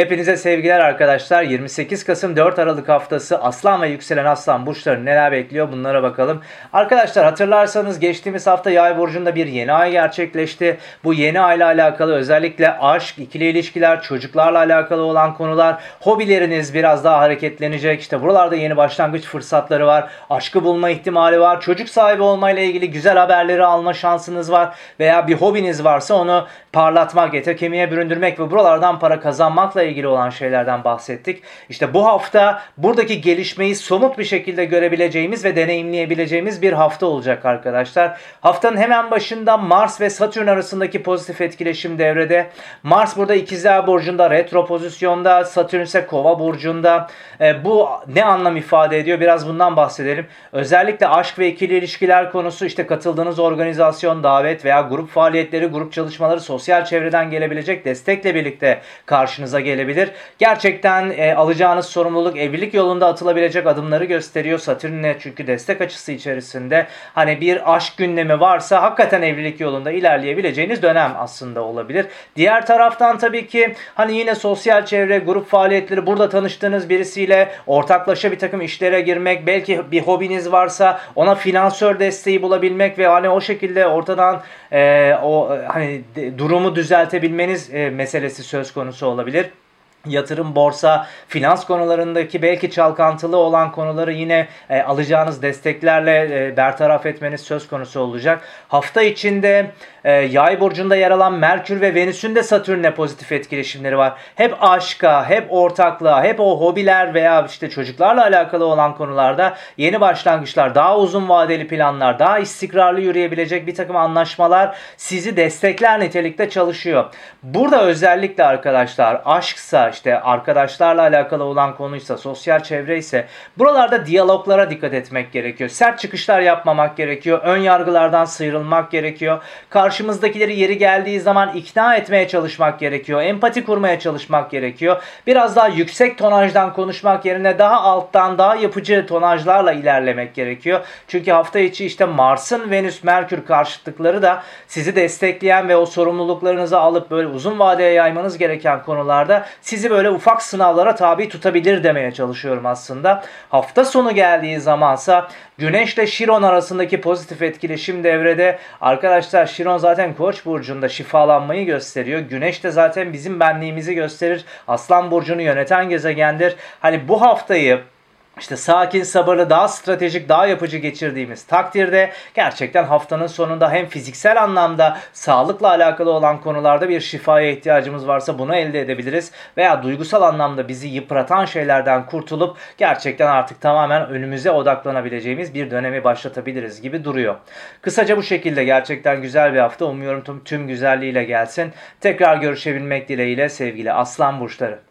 Hepinize sevgiler arkadaşlar. 28 Kasım 4 Aralık haftası Aslan ve Yükselen Aslan burçları neler bekliyor bunlara bakalım. Arkadaşlar hatırlarsanız geçtiğimiz hafta Yay burcunda bir yeni ay gerçekleşti. Bu yeni ayla alakalı özellikle aşk, ikili ilişkiler, çocuklarla alakalı olan konular, hobileriniz biraz daha hareketlenecek. İşte buralarda yeni başlangıç fırsatları var. Aşkı bulma ihtimali var. Çocuk sahibi olmayla ilgili güzel haberleri alma şansınız var. Veya bir hobiniz varsa onu parlatmak, ete kemiğe büründürmek ve buralardan para kazanmakla ilgili olan şeylerden bahsettik. İşte bu hafta buradaki gelişmeyi somut bir şekilde görebileceğimiz ve deneyimleyebileceğimiz bir hafta olacak arkadaşlar. Haftanın hemen başında Mars ve Satürn arasındaki pozitif etkileşim devrede. Mars burada ikizler burcunda retro pozisyonda, Satürn ise kova burcunda. E, bu ne anlam ifade ediyor? Biraz bundan bahsedelim. Özellikle aşk ve ikili ilişkiler konusu işte katıldığınız organizasyon, davet veya grup faaliyetleri, grup çalışmaları, sosyal çevreden gelebilecek destekle birlikte karşınıza gelebilir. Gerçekten e, alacağınız sorumluluk evlilik yolunda atılabilecek adımları gösteriyor. Satürn'e çünkü destek açısı içerisinde hani bir aşk gündemi varsa hakikaten evlilik yolunda ilerleyebileceğiniz dönem aslında olabilir. Diğer taraftan tabii ki hani yine sosyal çevre, grup faaliyetleri burada tanıştığınız birisiyle ortaklaşa bir takım işlere girmek, belki bir hobiniz varsa ona finansör desteği bulabilmek ve hani o şekilde ortadan e, o hani durumu düzeltebilmeniz e, meselesi söz konusu olabilir yatırım, borsa, finans konularındaki belki çalkantılı olan konuları yine e, alacağınız desteklerle e, bertaraf etmeniz söz konusu olacak. Hafta içinde e, Yay burcunda yer alan Merkür ve Venüs'ün de Satürn'le pozitif etkileşimleri var. Hep aşka, hep ortaklığa, hep o hobiler veya işte çocuklarla alakalı olan konularda yeni başlangıçlar, daha uzun vadeli planlar, daha istikrarlı yürüyebilecek bir takım anlaşmalar sizi destekler nitelikte çalışıyor. Burada özellikle arkadaşlar aşksa işte arkadaşlarla alakalı olan konuysa, sosyal çevre ise buralarda diyaloglara dikkat etmek gerekiyor. Sert çıkışlar yapmamak gerekiyor. Ön yargılardan sıyrılmak gerekiyor. Karşımızdakileri yeri geldiği zaman ikna etmeye çalışmak gerekiyor. Empati kurmaya çalışmak gerekiyor. Biraz daha yüksek tonajdan konuşmak yerine daha alttan daha yapıcı tonajlarla ilerlemek gerekiyor. Çünkü hafta içi işte Mars'ın Venüs Merkür karşıtlıkları da sizi destekleyen ve o sorumluluklarınızı alıp böyle uzun vadeye yaymanız gereken konularda siz sizi böyle ufak sınavlara tabi tutabilir demeye çalışıyorum aslında. Hafta sonu geldiği zamansa Güneş ile Şiron arasındaki pozitif etkileşim devrede. Arkadaşlar Şiron zaten Koç burcunda şifalanmayı gösteriyor. Güneş de zaten bizim benliğimizi gösterir. Aslan burcunu yöneten gezegendir. Hani bu haftayı işte sakin, sabırlı, daha stratejik, daha yapıcı geçirdiğimiz takdirde gerçekten haftanın sonunda hem fiziksel anlamda sağlıkla alakalı olan konularda bir şifaya ihtiyacımız varsa bunu elde edebiliriz. Veya duygusal anlamda bizi yıpratan şeylerden kurtulup gerçekten artık tamamen önümüze odaklanabileceğimiz bir dönemi başlatabiliriz gibi duruyor. Kısaca bu şekilde gerçekten güzel bir hafta. Umuyorum tüm, tüm güzelliğiyle gelsin. Tekrar görüşebilmek dileğiyle sevgili aslan burçları.